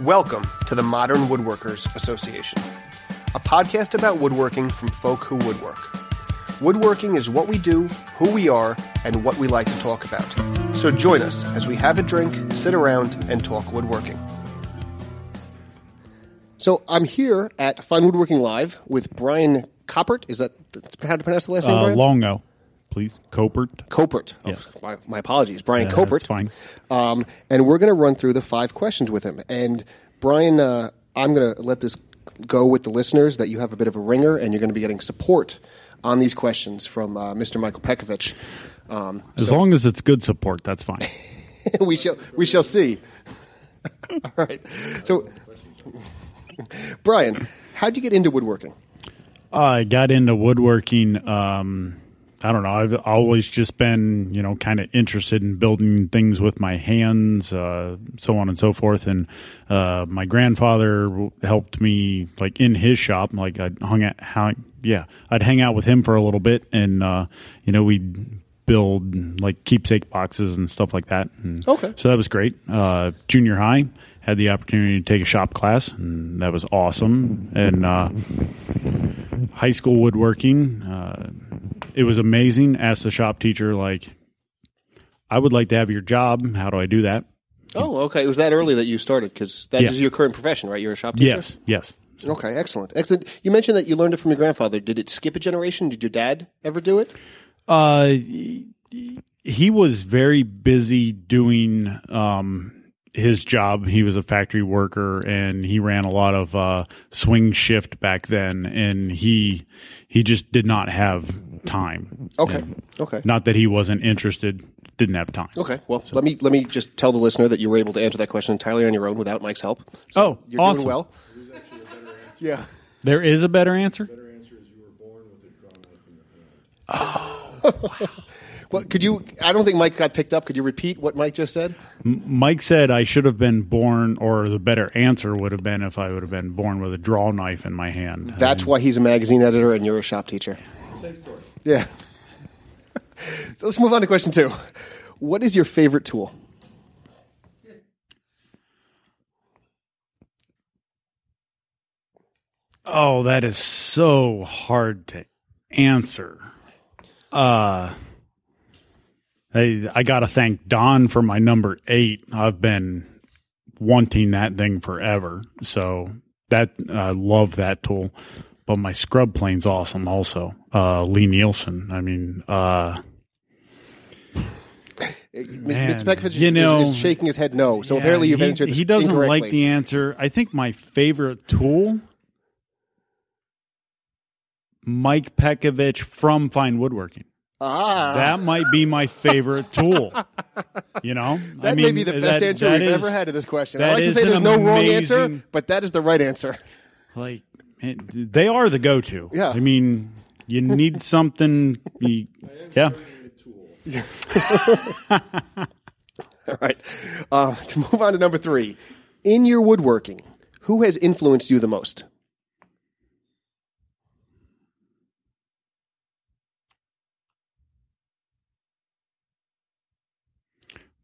Welcome to the Modern Woodworkers Association, a podcast about woodworking from folk who woodwork. Woodworking is what we do, who we are, and what we like to talk about. So join us as we have a drink, sit around, and talk woodworking. So I'm here at Fine Woodworking Live with Brian Koppert. Is that how to pronounce the last name, Uh, Brian? Longo, please. Koppert. Koppert. Oh, Yes. my, my apologies. Brian Yeah, Koppert. fine. Um, and we're going to run through the five questions with him. And Brian, uh, I'm going to let this go with the listeners that you have a bit of a ringer and you're going to be getting support on these questions from uh, Mr. Michael Pekovich. Um, As long as it's good support, that's fine. we shall we shall see. All right. So, Brian, how'd you get into woodworking? I got into woodworking. Um, I don't know. I've always just been, you know, kind of interested in building things with my hands, uh, so on and so forth. And uh, my grandfather helped me, like in his shop. Like I hung out, hang, yeah, I'd hang out with him for a little bit, and uh, you know, we'd build like keepsake boxes and stuff like that. And Okay. So that was great. Uh, junior high had the opportunity to take a shop class, and that was awesome. And uh, high school woodworking. It was amazing. Asked the shop teacher, like, I would like to have your job. How do I do that? Oh, okay. It was that early that you started because that is Yeah. your current profession, right? You're a shop teacher. Yes, yes. Okay, excellent, excellent. You mentioned that you learned it from your grandfather. Did it skip a generation? Did your dad ever do it? Uh, he was very busy doing um, his job. He was a factory worker, and he ran a lot of uh, swing shift back then. And he he just did not have time. Okay, And okay, Not that he wasn't interested, didn't have time. okay. Well, let me let me just tell the listener that you were able to answer that question entirely on your own without Mike's help. So Oh, you're awesome. doing well. Yeah. There is a better answer. Better answer is you were born with a draw knife in the hand. Oh, well, could you? I don't think Mike got picked up. Could you repeat what Mike just said? Mike said I should have been born, or the better answer would have been if I would have been born with a draw knife in my hand. That's why he's a magazine editor and you're a shop teacher. Same story. Yeah. so let's move on to question two. What is your favorite tool? Oh, that is so hard to answer. Uh I I gotta thank Don for my number eight. I've been wanting that thing forever. So that I love that tool. But my scrub plane's awesome also. Uh Lie-Nielsen. I mean, uh Man, Mr. You is, know- is, is shaking his head no. So apparently you've he, answered this he doesn't like the answer. I think my favorite tool, Mike Pekovich from Fine Woodworking. ah, That might be my favorite tool. You know, that may be the best answer we've ever had to this question. I like to say there's no wrong answer, but that is the right answer. Like they are the go-to. Yeah. I mean, you need something. You, yeah. All right. Uh, to move on to number three. In your woodworking, who has influenced you the most?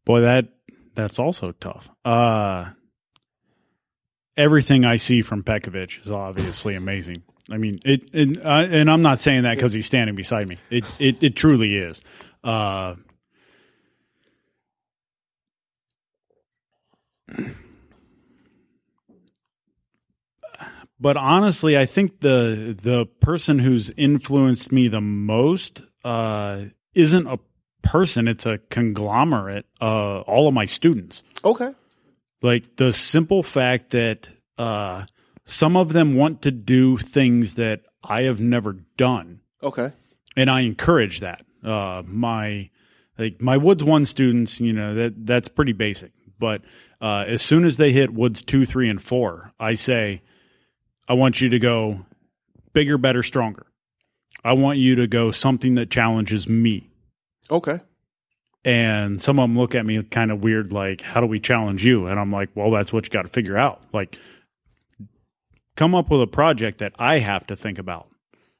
Boy, that that's also tough. Uh everything I see from Pekovich is obviously amazing. I mean, it, it uh, and I'm not saying that because he's standing beside me. It it, it truly is. Uh, but honestly, I think the the person who's influenced me the most uh, isn't a person; it's a conglomerate. Uh, all of my students Okay. Like the simple fact that uh, some of them want to do things that I have never done, Okay. and I encourage that. Uh, my like my Woods One students, you know that that's pretty basic, but uh, as soon as they hit Woods Two, Three, and Four, I say, I want you to go bigger, better, stronger. I want you to go something that challenges me. Okay. And some of them look at me kind of weird, like, how do we challenge you? And I'm like, well, that's what you got to figure out. Like, come up with a project that I have to think about.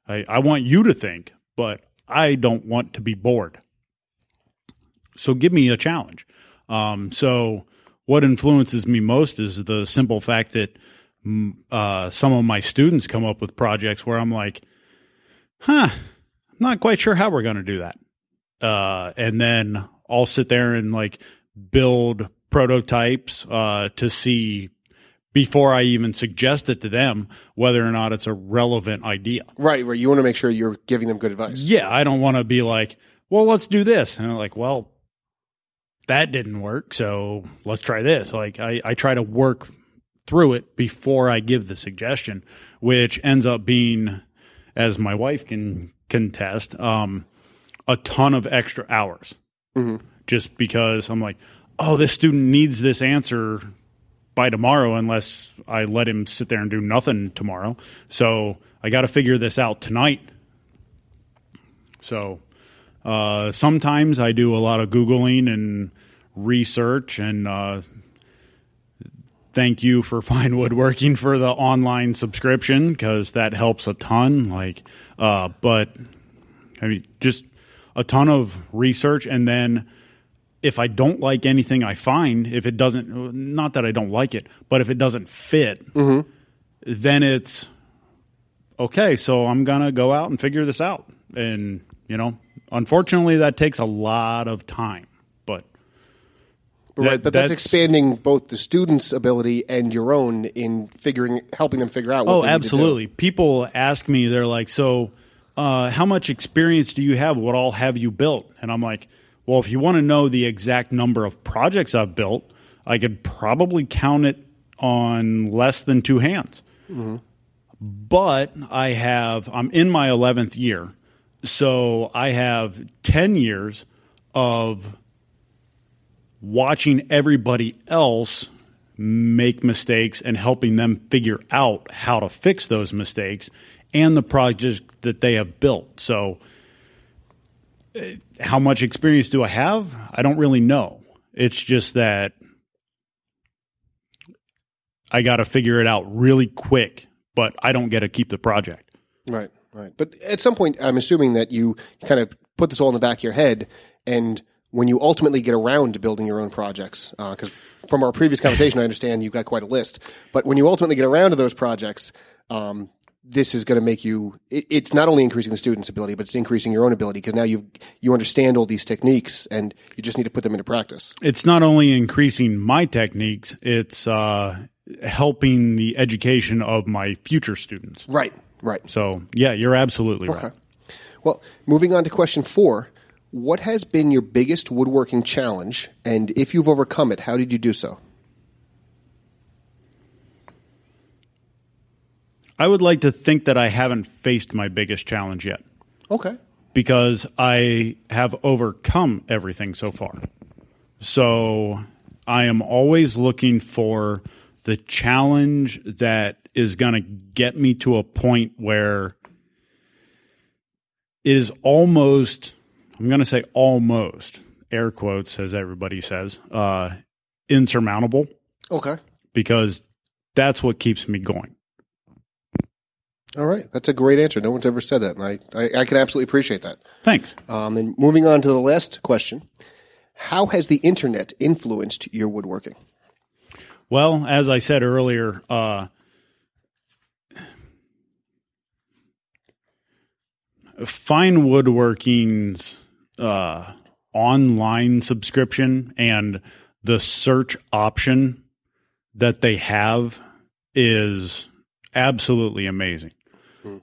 I, I want you to think, but I don't want to be bored. So give me a challenge. Um, so what influences me most is the simple fact that mm, uh, some of my students come up with projects where I'm like, huh, I'm not quite sure how we're going to do that. Uh, and then I'll sit there and like build prototypes uh, to see before I even suggest it to them whether or not it's a relevant idea. Right, where you want to make sure you're giving them good advice. Yeah, I don't want to be like, well, let's do this. And I'm like, well, that didn't work. So let's try this. Like I, I try to work through it before I give the suggestion, which ends up being, as my wife can contest, um, a ton of extra hours. Mhm. Just because I'm like, oh, this student needs this answer by tomorrow unless I let him sit there and do nothing tomorrow. So I got to figure this out tonight. So uh, sometimes I do a lot of Googling and research and uh, thank you for Fine Woodworking for the online subscription because that helps a ton. Like, uh, but I mean, just a ton of research and then if I don't like anything I find, if it doesn't, not that I don't like it, but if it doesn't fit, mm-hmm. then it's okay. So I'm gonna go out and figure this out, and you know, unfortunately, that takes a lot of time. But But right, but that's, that's- expanding both the students' ability and your own in figuring, helping them figure out. What oh, they need to do. absolutely. People ask me, they're like, so. Uh, how much experience do you have? What all have you built? And I'm like, well, if you want to know the exact number of projects I've built, I could probably count it on less than two hands. But I have, I'm in my 11th year. So I have 10 years of watching everybody else make mistakes and helping them figure out how to fix those mistakes and the projects that they have built. So, uh, how much experience do I have? I don't really know. It's just that I got to figure it out really quick, but I don't get to keep the project. Right, right. But at some point, I'm assuming that you kind of put this all in the back of your head, and when you ultimately get around to building your own projects, because from our previous conversation, I understand you've got quite a list. But when you ultimately get around to those projects, um, this is going to make you. It, it's not only increasing the student's ability, but it's increasing your own ability because now you you understand all these techniques, and you just need to put them into practice. It's not only increasing my techniques, it's uh, helping the education of my future students. Right, right. So, yeah, you're absolutely right. Well, moving on to question four. What has been your biggest woodworking challenge? And if you've overcome it, how did you do so? I would like to think that I haven't faced my biggest challenge yet Okay. because I have overcome everything so far. So I am always looking for the challenge that is going to get me to a point where it is almost, I'm going to say almost, air quotes, as everybody says, uh, insurmountable Okay. because that's what keeps me going. All right. That's a great answer. No one's ever said that, and I, I, I can absolutely appreciate that. Thanks. Um, and moving on to the last question How has the internet influenced your woodworking? Well, as I said earlier, uh, Fine Woodworking's uh, online subscription and the search option that they have is absolutely amazing.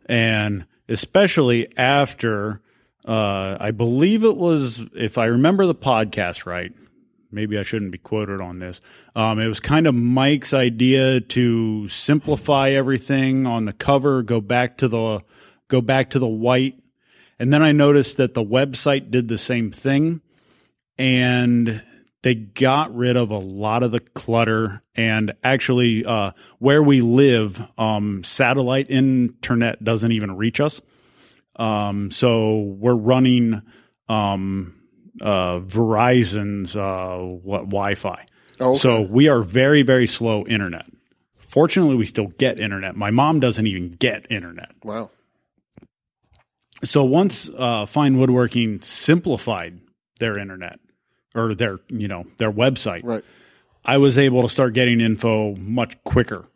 And especially after, uh, I believe it was, if I remember the podcast right, maybe I shouldn't be quoted on this. Um, it was kind of Mike's idea to simplify everything on the cover, go back to the go back to the white, and then I noticed that the website did the same thing, and they got rid of a lot of the clutter. And actually, uh, where we live, um, satellite internet doesn't even reach us. Um, so we're running um, uh, Verizon's uh, what Wi-Fi. Oh, okay. So we are very very slow internet. Fortunately, we still get internet. My mom doesn't even get internet. Wow. So once uh, Fine Woodworking simplified their internet or their you know their website, Right. I was able to start getting info much quicker.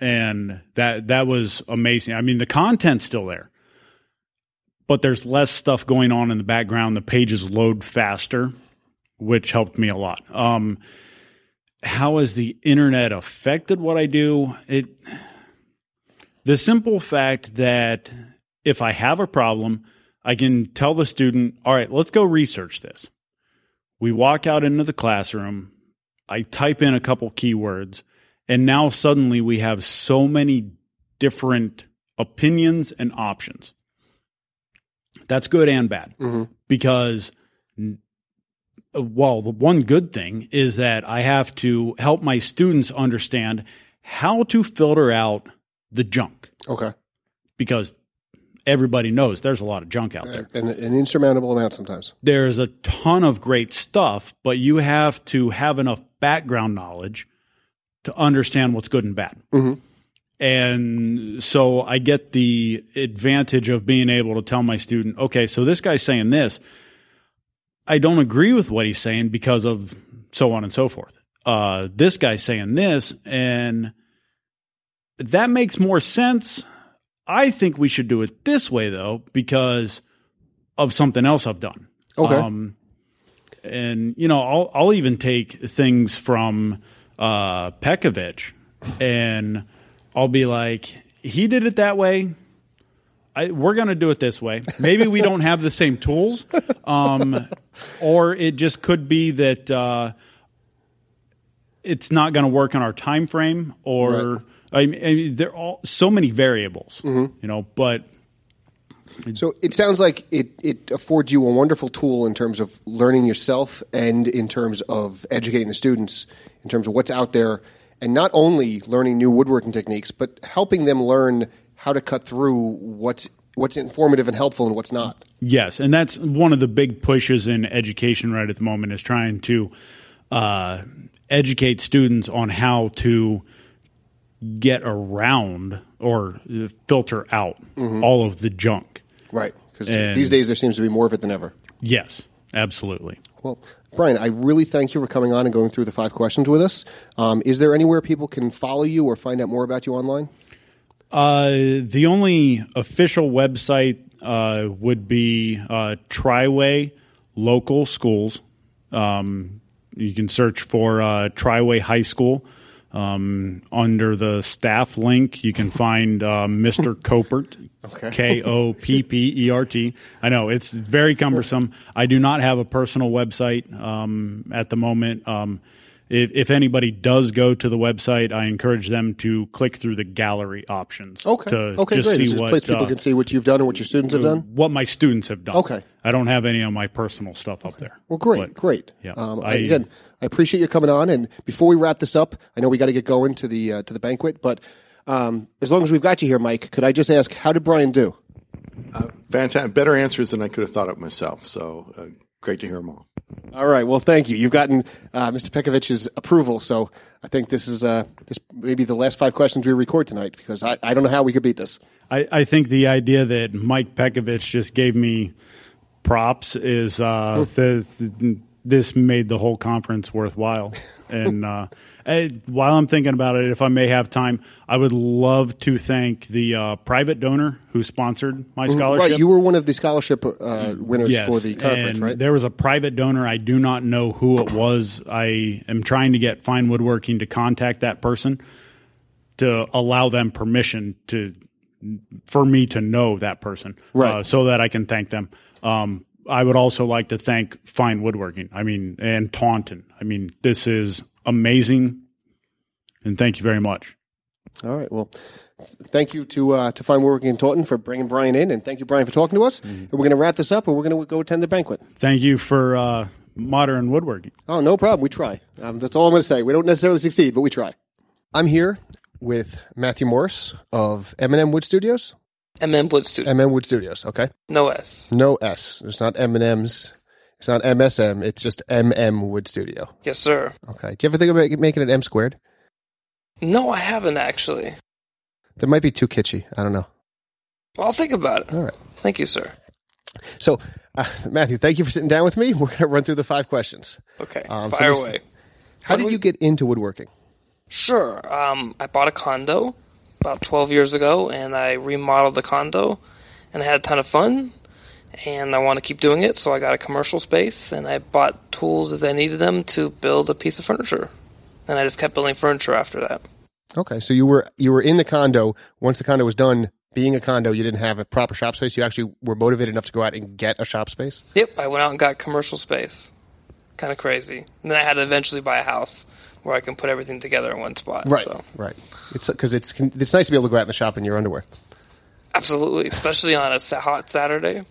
And that that was amazing. I mean, the content's still there. But there's less stuff going on in the background. The pages load faster, which helped me a lot. Um, how has the internet affected what I do? It the simple fact that if I have a problem, I can tell the student, all right, let's go research this. We walk out into the classroom. I type in a couple keywords, and now suddenly we have so many different opinions and options. That's good and bad mm-hmm. because, well, the one good thing is that I have to help my students understand how to filter out the junk Okay. because everybody knows there's a lot of junk out there. An, an insurmountable amount sometimes. There's a ton of great stuff, but you have to have enough background knowledge to understand what's good and bad. And so I get the advantage of being able to tell my student, okay, so this guy's saying this. I don't agree with what he's saying because of so on and so forth. Uh, this guy's saying this, and that makes more sense. I think we should do it this way, though, because of something else I've done. Okay. Um, and you know, I'll I'll even take things from uh, Pekovich, and I'll be like, he did it that way. I, we're going to do it this way. Maybe we don't have the same tools, um, or it just could be that uh, it's not going to work in our time frame, or I mean, I mean, there are all so many variables, you know. But So it sounds like it, it affords you a wonderful tool in terms of learning yourself and in terms of educating the students in terms of what's out there and not only learning new woodworking techniques, but helping them learn how to cut through what's what's informative and helpful and what's not. Yes, and that's one of the big pushes in education right at the moment is trying to uh, educate students on how to get around or filter out all of the junk. Right. Because these days there seems to be more of it than ever. Yes, absolutely. Well, Brian, I really thank you for coming on and going through the five questions with us. Um, is there anywhere people can follow you or find out more about you online? Uh, the only official website uh, would be uh, Triway Local Schools. Um, you can search for uh, Triway High School. Um, under the staff link, you can find uh, Mr. Koppert, Okay. K O P P E R T. I know it's very cumbersome. I do not have a personal website um, at the moment. Um, if, if anybody does go to the website, I encourage them to click through the gallery options. Okay. To okay, just great. see It's just a what place people uh, can see what you've done and what your students have done. what my students have done. Okay. I don't have any of my personal stuff up there. Well, great, But- great. yeah, um, I- again, I appreciate you coming on. And before we wrap this up, I know we got to get going to the uh, to the banquet, but um, as long as we've got you here, Mike, could I just ask, how did Brian do? Fantastic. Better answers than I could have thought of myself. So uh, great to hear them all. All right. Well, thank you. You've gotten uh, Mr. Pekovich's approval, so I think this is uh, this may be the last five questions we record tonight because I, I don't know how we could beat this. I, I think the idea that Mike Pekovich just gave me props is uh, the, the this made the whole conference worthwhile. And uh, while I'm thinking about it, if I may have time, I would love to thank the uh, private donor who sponsored my scholarship. Right. You were one of the scholarship uh, winners Yes, for the conference, and right? There was a private donor. I do not know who it was. I am trying to get Fine Woodworking to contact that person to allow them permission to for me to know that person, Right. uh, so that I can thank them. Um, I would also like to thank Fine Woodworking. I mean, and Taunton. I mean, this is amazing, and thank you very much. All right. Well, thank you to uh, to Fine Woodworking and Taunton for bringing Brian in, and thank you, Brian, for talking to us. Mm-hmm. And we're going to wrap this up, and we're going to go attend the banquet. Thank you for uh, modern woodworking. Oh, no problem. We try. Um, that's all I'm going to say. We don't necessarily succeed, but we try. I'm here with Matthew Morris of M&M Wood Studios. MM Wood Studio. M&M Wood Studios. Okay. No S. No S. It's not M&M's. It's not MSM. It's just MM Wood Studio. Yes, sir. Okay. Do you ever think about making it M squared? No, I haven't actually. That might be too kitschy. I don't know. Well, I'll think about it. All right. Thank you, sir. So, uh, Matthew, thank you for sitting down with me. We're going to run through the five questions. Okay. Um, so Fire this- away. How did you get into woodworking? Sure. Um, I bought a condo about 12 years ago, and I remodeled the condo, and I had a ton of fun, and I want to keep doing it, so I got a commercial space, and I bought tools as I needed them to build a piece of furniture, and I just kept building furniture after that. Okay, so you were you were in the condo. Once the condo was done, being a condo, you didn't have a proper shop space. You actually were motivated enough to go out and get a shop space. Yep, I went out and got commercial space. Kind of crazy. And then I had to eventually buy a house where I can put everything together in one spot. Right, So. right. It's because it's it's nice to be able to go out in the shop in your underwear. Absolutely, especially on a hot Saturday,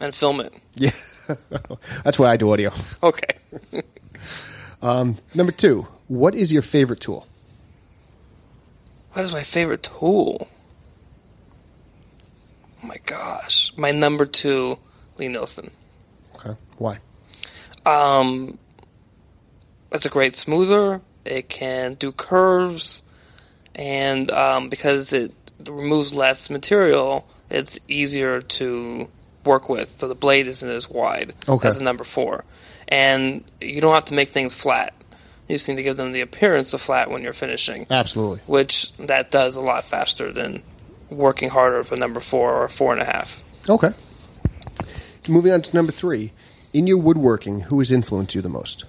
and film it. Yeah, that's why I do audio. Okay. Number two, what is your favorite tool? What is my favorite tool? Oh my gosh, my number two, Lie-Nielsen. Okay, why? Um, it's a great smoother. It can do curves, and um, because it removes less material, it's easier to work with. So the blade isn't as wide Okay. as the number four, and you don't have to make things flat. You just need to give them the appearance of flat when you're finishing, Absolutely. which that does a lot faster than working harder for number four or four and a half. Okay. Moving on to number three, in your woodworking, who has influenced you the most?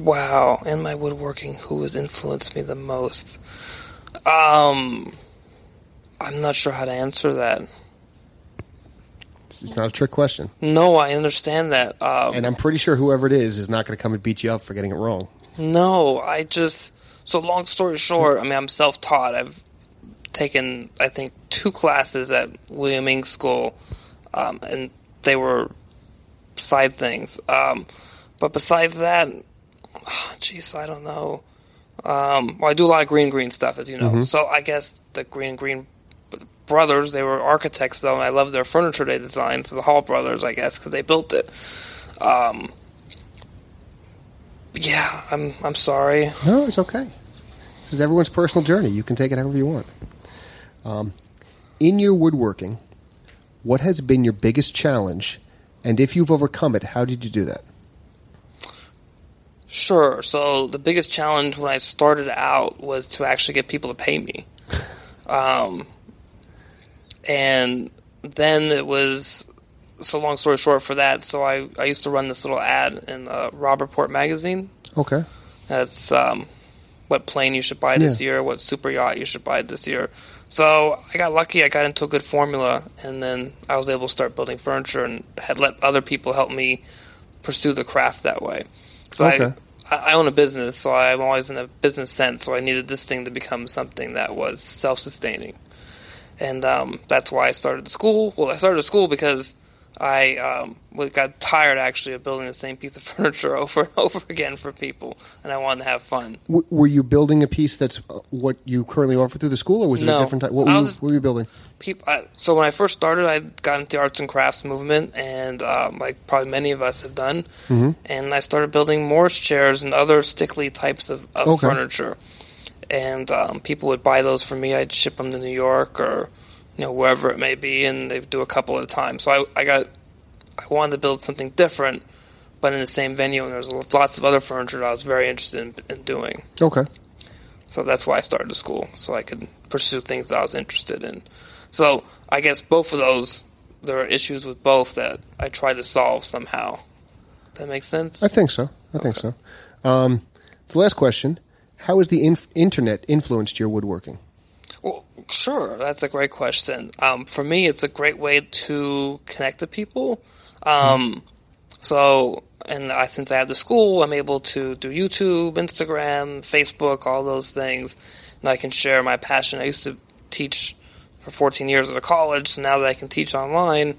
Wow, in my woodworking, who has influenced me the most? Um, I'm not sure how to answer that. It's not a trick question, No, I understand that. Um, and I'm pretty sure whoever it is is not going to come and beat you up for getting it wrong. no, I just. So, long story short, I mean, I'm self taught. I've taken, I think, two classes at William Ng School, um, and they were side things. Um, but besides that, jeez, I don't know. Um, well, I do a lot of Greene Greene stuff, as you know. So I guess the Greene Greene brothers, they were architects though, and I love their furniture they designed. So the Hall brothers, I guess, because they built it. Um, yeah, I'm I'm sorry. No, it's okay. This is everyone's personal journey. You can take it however you want. Um, in your woodworking, what has been your biggest challenge, and if you've overcome it, how did you do that? Sure. So the biggest challenge when I started out was to actually get people to pay me. Um, and then it was, so long story short for that, so I, I used to run this little ad in uh, Report magazine. Okay. That's um, what plane you should buy this Yeah. year, what super yacht you should buy this year. So I got lucky. I got into a good formula, and then I was able to start building furniture and had let other people help me pursue the craft that way. So Okay. I, I own a business, so I'm always in a business sense. So I needed this thing to become something that was self-sustaining, and um, that's why I started the school. Well, I started the school because I um, got tired actually of building the same piece of furniture over and over again for people, and I wanted to have fun. W- were you building a piece that's uh, what you currently offer through the school, or was it a different type? What were, was- you, what were you building? People, I, so when I first started, I got into the arts and crafts movement, and um, like probably many of us have done, Mm-hmm. and I started building Morris chairs and other Stickley types of, of Okay. furniture, and um, people would buy those for me. I'd ship them to New York or you know wherever it may be, and they'd do a couple at a time. So I, I got I wanted to build something different, but in the same venue, and there's lots of other furniture that I was very interested in, in doing. Okay. So that's why I started the school, so I could pursue things that I was interested in. So I guess both of those, there are issues with both that I try to solve somehow. Does that make sense? I think so. I think so. Um, the last question: How has the inf- internet influenced your woodworking? Well, sure, that's a great question. Um, for me, it's a great way to connect to people. Um, so, and I, since I have the school, I'm able to do YouTube, Instagram, Facebook, all those things, and I can share my passion. I used to teach for 14 years at a college, so now that I can teach online,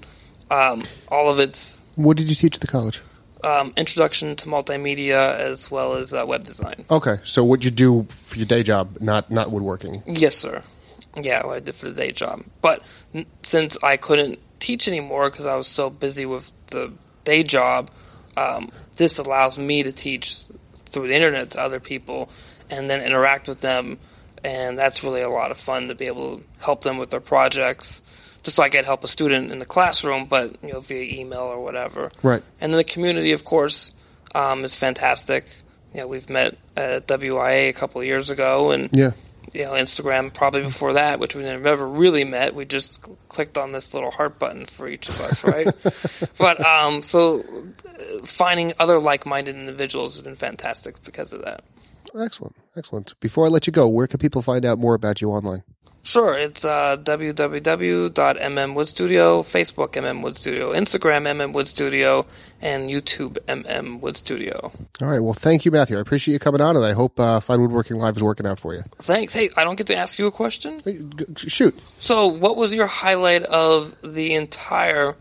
um, all of it's What did you teach at the college? um, introduction to multimedia as well as uh, web design. Okay, so what you do for your day job, not not woodworking. Yes, sir. Yeah, what I did for the day job. But since I couldn't teach anymore because I was so busy with the day job, um, this allows me to teach through the internet to other people and then interact with them. And that's really a lot of fun to be able to help them with their projects, just like I'd help a student in the classroom, but you know via email or whatever. Right. And then the community, of course, um, is fantastic. You know, we've met at WIA a couple of years ago, and Yeah. You know, Instagram probably before that, which we never really met. We just clicked on this little heart button for each of us, right? but um, so finding other like-minded individuals has been fantastic because of that. Excellent. Excellent. Before I let you go, where can people find out more about you online? Sure, it's uh, www.mmwoodstudio, Facebook MM Wood Studio, Instagram MM Wood Studio, and YouTube MM Wood Studio. All right. Well, thank you, Matthew. I appreciate you coming on, and I hope uh, Fine Woodworking Live is working out for you. Thanks. Hey, I don't get to ask you a question. Shoot. So, what was your highlight of the entire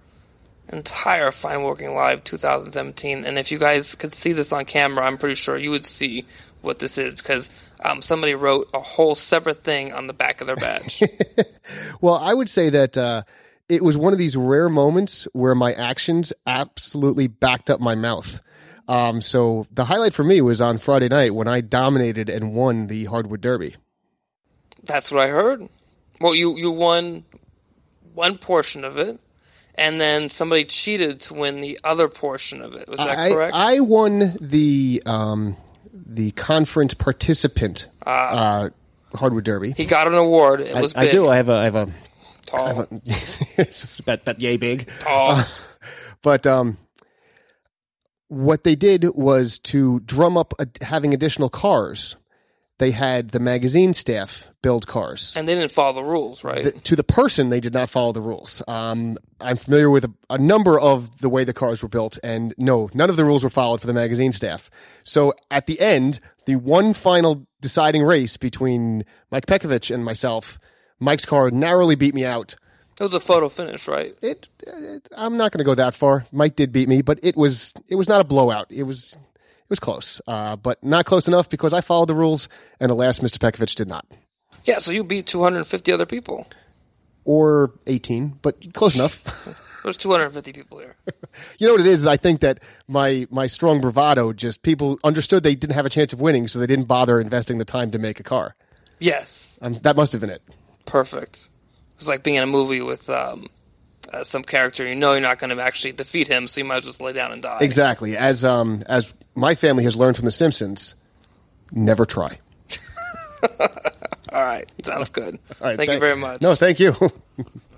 entire Fine Working Live 2017? And if you guys could see this on camera, I'm pretty sure you would see what this is because um, somebody wrote a whole separate thing on the back of their badge. Well, I would say that uh, it was one of these rare moments where my actions absolutely backed up my mouth. Um, so the highlight for me was on Friday night when I dominated and won the Hardwood Derby. That's what I heard. Well, you you won one portion of it, and then somebody cheated to win the other portion of it. Was that I, correct? I won the um, the conference participant uh, uh, Hardwood Derby. he got an award. It I, was I big. do. I have a. I have a. tall. it's about, about yay big. tall. But um, what they did was to drum up a, having additional cars. They had the magazine staff build cars. and they didn't follow the rules, right? The- to the person, they did not follow the rules. Um, I'm familiar with a, a number of the way the cars were built, and no, none of the rules were followed for the magazine staff. So at the end, the one final deciding race between Mike Pekovich and myself, Mike's car narrowly beat me out. it was a photo finish, right? It, it I'm not going to go that far. Mike did beat me, but it was it was not a blowout. It was it was close, uh, but not close enough because I followed the rules, and alas, Mr. Pekovich did not. Yeah, so you beat 250 other people. Or 18, but close enough. There's 250 people here. You know what it is? is I think that my my strong bravado just people understood they didn't have a chance of winning, so they didn't bother investing the time to make a car. Yes, Um, that must have been it. perfect. It's like being in a movie with um, uh, some character you know you're not going to actually defeat him, so you might as well just lay down and die. Exactly. As um as my family has learned from The Simpsons, never try. All right, sounds good. All right, Thank you very much. No, thank you.